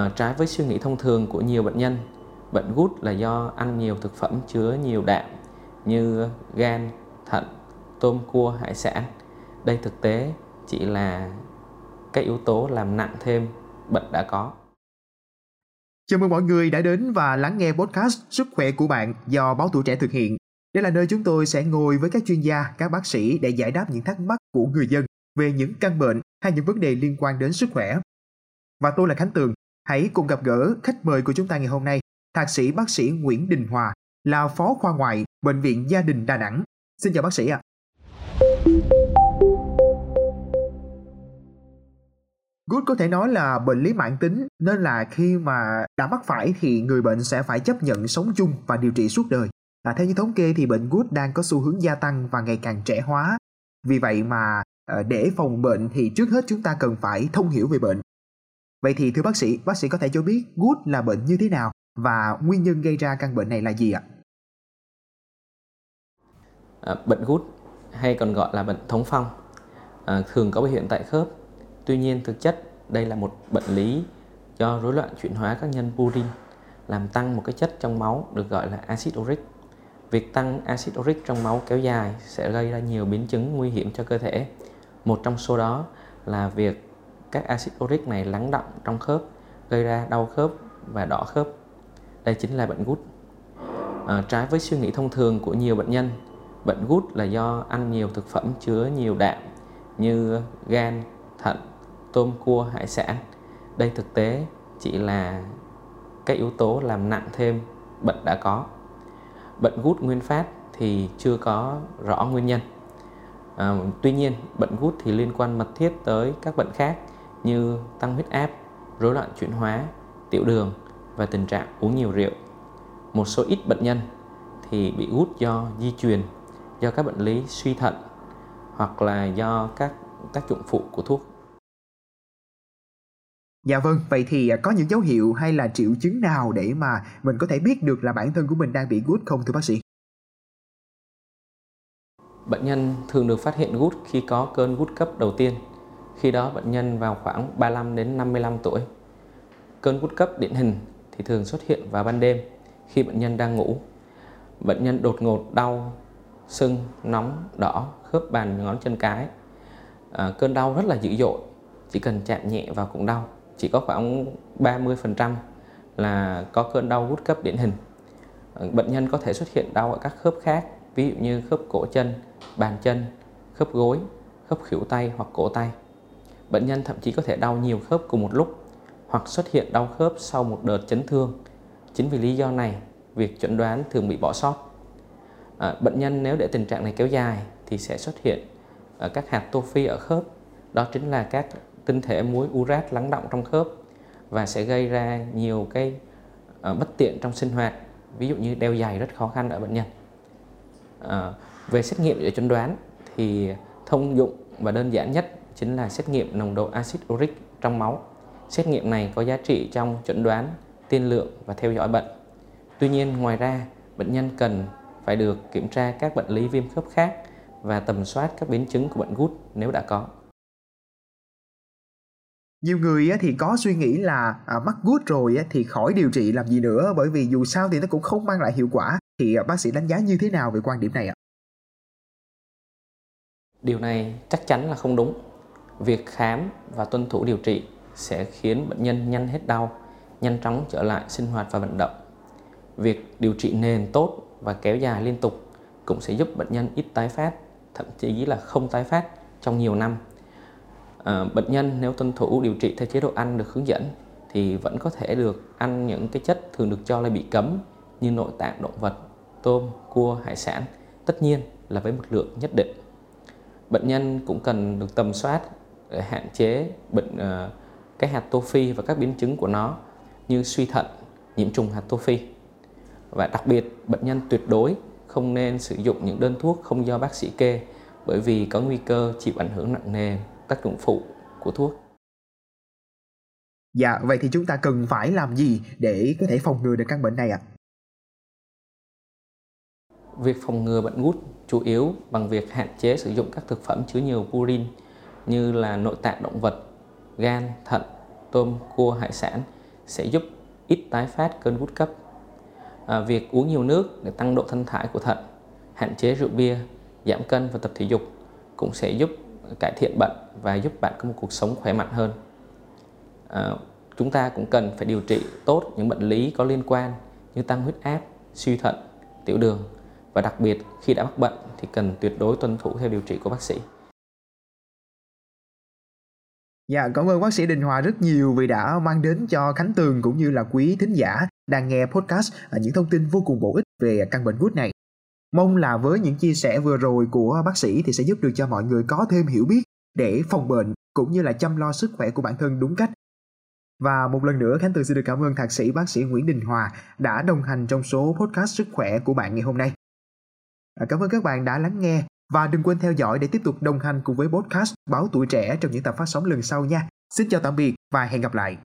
À, trái với suy nghĩ thông thường của nhiều bệnh nhân, bệnh gút là do ăn nhiều thực phẩm chứa nhiều đạm như gan, thận, tôm cua, hải sản. Đây thực tế chỉ là các yếu tố làm nặng thêm bệnh đã có. Chào mừng mọi người đã đến và lắng nghe podcast Sức khỏe của bạn do Báo Tuổi Trẻ thực hiện. Đây là nơi chúng tôi sẽ ngồi với các chuyên gia, các bác sĩ để giải đáp những thắc mắc của người dân về những căn bệnh hay những vấn đề liên quan đến sức khỏe. Và tôi là Khánh Tường. Hãy cùng gặp gỡ khách mời của chúng ta ngày hôm nay, Thạc sĩ bác sĩ Nguyễn Đình Hòa, là Phó khoa ngoại Bệnh viện Gia đình Đà Nẵng. Xin chào bác sĩ ạ. À. Gút có thể nói là bệnh lý mãn tính nên là khi mà đã mắc phải thì người bệnh sẽ phải chấp nhận sống chung và điều trị suốt đời. À, theo như thống kê thì bệnh gút đang có xu hướng gia tăng và ngày càng trẻ hóa. Vì vậy mà ờ, để phòng bệnh thì trước hết chúng ta cần phải thông hiểu về bệnh. Vậy thì thưa bác sĩ, bác sĩ có thể cho biết gút là bệnh như thế nào và nguyên nhân gây ra căn bệnh này là gì ạ? À, bệnh gút hay còn gọi là bệnh thống phong à, thường có biểu hiện tại khớp Tuy nhiên thực chất đây là một bệnh lý do rối loạn chuyển hóa các nhân purin làm tăng một cái chất trong máu được gọi là axit uric. Việc tăng axit uric trong máu kéo dài sẽ gây ra nhiều biến chứng nguy hiểm cho cơ thể. Một trong số đó là việc các axit uric này lắng động trong khớp gây ra đau khớp và đỏ khớp. Đây chính là bệnh gút. À, trái với suy nghĩ thông thường của nhiều bệnh nhân, bệnh gút là do ăn nhiều thực phẩm chứa nhiều đạm như gan, thận, tôm cua hải sản đây thực tế chỉ là các yếu tố làm nặng thêm bệnh đã có bệnh gút nguyên phát thì chưa có rõ nguyên nhân à, tuy nhiên bệnh gút thì liên quan mật thiết tới các bệnh khác như tăng huyết áp rối loạn chuyển hóa tiểu đường và tình trạng uống nhiều rượu một số ít bệnh nhân thì bị gút do di truyền do các bệnh lý suy thận hoặc là do các tác dụng phụ của thuốc Dạ vâng, vậy thì à, có những dấu hiệu hay là triệu chứng nào để mà mình có thể biết được là bản thân của mình đang bị gút không thưa bác sĩ? Bệnh nhân thường được phát hiện gút khi có cơn gút cấp đầu tiên. Khi đó bệnh nhân vào khoảng 35 đến 55 tuổi. Cơn gút cấp điển hình thì thường xuất hiện vào ban đêm khi bệnh nhân đang ngủ. Bệnh nhân đột ngột đau, sưng, nóng, đỏ, khớp bàn ngón chân cái. À, cơn đau rất là dữ dội, chỉ cần chạm nhẹ vào cũng đau chỉ có khoảng 30% là có cơn đau gút cấp điển hình. À, bệnh nhân có thể xuất hiện đau ở các khớp khác, ví dụ như khớp cổ chân, bàn chân, khớp gối, khớp khuỷu tay hoặc cổ tay. Bệnh nhân thậm chí có thể đau nhiều khớp cùng một lúc hoặc xuất hiện đau khớp sau một đợt chấn thương. Chính vì lý do này, việc chẩn đoán thường bị bỏ sót. À, bệnh nhân nếu để tình trạng này kéo dài thì sẽ xuất hiện ở các hạt tô phi ở khớp. Đó chính là các tinh thể muối urat lắng động trong khớp và sẽ gây ra nhiều cái uh, bất tiện trong sinh hoạt ví dụ như đeo giày rất khó khăn ở bệnh nhân À, về xét nghiệm để chẩn đoán thì thông dụng và đơn giản nhất chính là xét nghiệm nồng độ axit uric trong máu xét nghiệm này có giá trị trong chẩn đoán tiên lượng và theo dõi bệnh tuy nhiên ngoài ra bệnh nhân cần phải được kiểm tra các bệnh lý viêm khớp khác và tầm soát các biến chứng của bệnh gút nếu đã có nhiều người thì có suy nghĩ là à, mắc gút rồi thì khỏi điều trị làm gì nữa bởi vì dù sao thì nó cũng không mang lại hiệu quả thì à, bác sĩ đánh giá như thế nào về quan điểm này ạ? Điều này chắc chắn là không đúng. Việc khám và tuân thủ điều trị sẽ khiến bệnh nhân nhanh hết đau, nhanh chóng trở lại sinh hoạt và vận động. Việc điều trị nền tốt và kéo dài liên tục cũng sẽ giúp bệnh nhân ít tái phát, thậm chí là không tái phát trong nhiều năm à, bệnh nhân nếu tuân thủ điều trị theo chế độ ăn được hướng dẫn thì vẫn có thể được ăn những cái chất thường được cho là bị cấm như nội tạng động vật, tôm, cua, hải sản, tất nhiên là với một lượng nhất định. Bệnh nhân cũng cần được tầm soát để hạn chế bệnh uh, cái hạt tô phi và các biến chứng của nó như suy thận, nhiễm trùng hạt tô phi. Và đặc biệt bệnh nhân tuyệt đối không nên sử dụng những đơn thuốc không do bác sĩ kê bởi vì có nguy cơ chịu ảnh hưởng nặng nề tác dụng phụ của thuốc. Dạ, vậy thì chúng ta cần phải làm gì để có thể phòng ngừa được căn bệnh này ạ? À? Việc phòng ngừa bệnh gút chủ yếu bằng việc hạn chế sử dụng các thực phẩm chứa nhiều purin như là nội tạng động vật, gan, thận, tôm, cua, hải sản sẽ giúp ít tái phát cơn gút cấp. À, việc uống nhiều nước để tăng độ thanh thải của thận, hạn chế rượu bia, giảm cân và tập thể dục cũng sẽ giúp cải thiện bệnh và giúp bạn có một cuộc sống khỏe mạnh hơn. À, chúng ta cũng cần phải điều trị tốt những bệnh lý có liên quan như tăng huyết áp, suy thận, tiểu đường và đặc biệt khi đã mắc bệnh thì cần tuyệt đối tuân thủ theo điều trị của bác sĩ. Dạ, cảm ơn bác sĩ Đình Hòa rất nhiều vì đã mang đến cho Khánh Tường cũng như là quý thính giả đang nghe podcast à, những thông tin vô cùng bổ ích về căn bệnh gút này. Mong là với những chia sẻ vừa rồi của bác sĩ thì sẽ giúp được cho mọi người có thêm hiểu biết để phòng bệnh cũng như là chăm lo sức khỏe của bản thân đúng cách. Và một lần nữa Khánh Tường xin được cảm ơn thạc sĩ bác sĩ Nguyễn Đình Hòa đã đồng hành trong số podcast sức khỏe của bạn ngày hôm nay. À, cảm ơn các bạn đã lắng nghe và đừng quên theo dõi để tiếp tục đồng hành cùng với podcast Báo Tuổi Trẻ trong những tập phát sóng lần sau nha. Xin chào tạm biệt và hẹn gặp lại.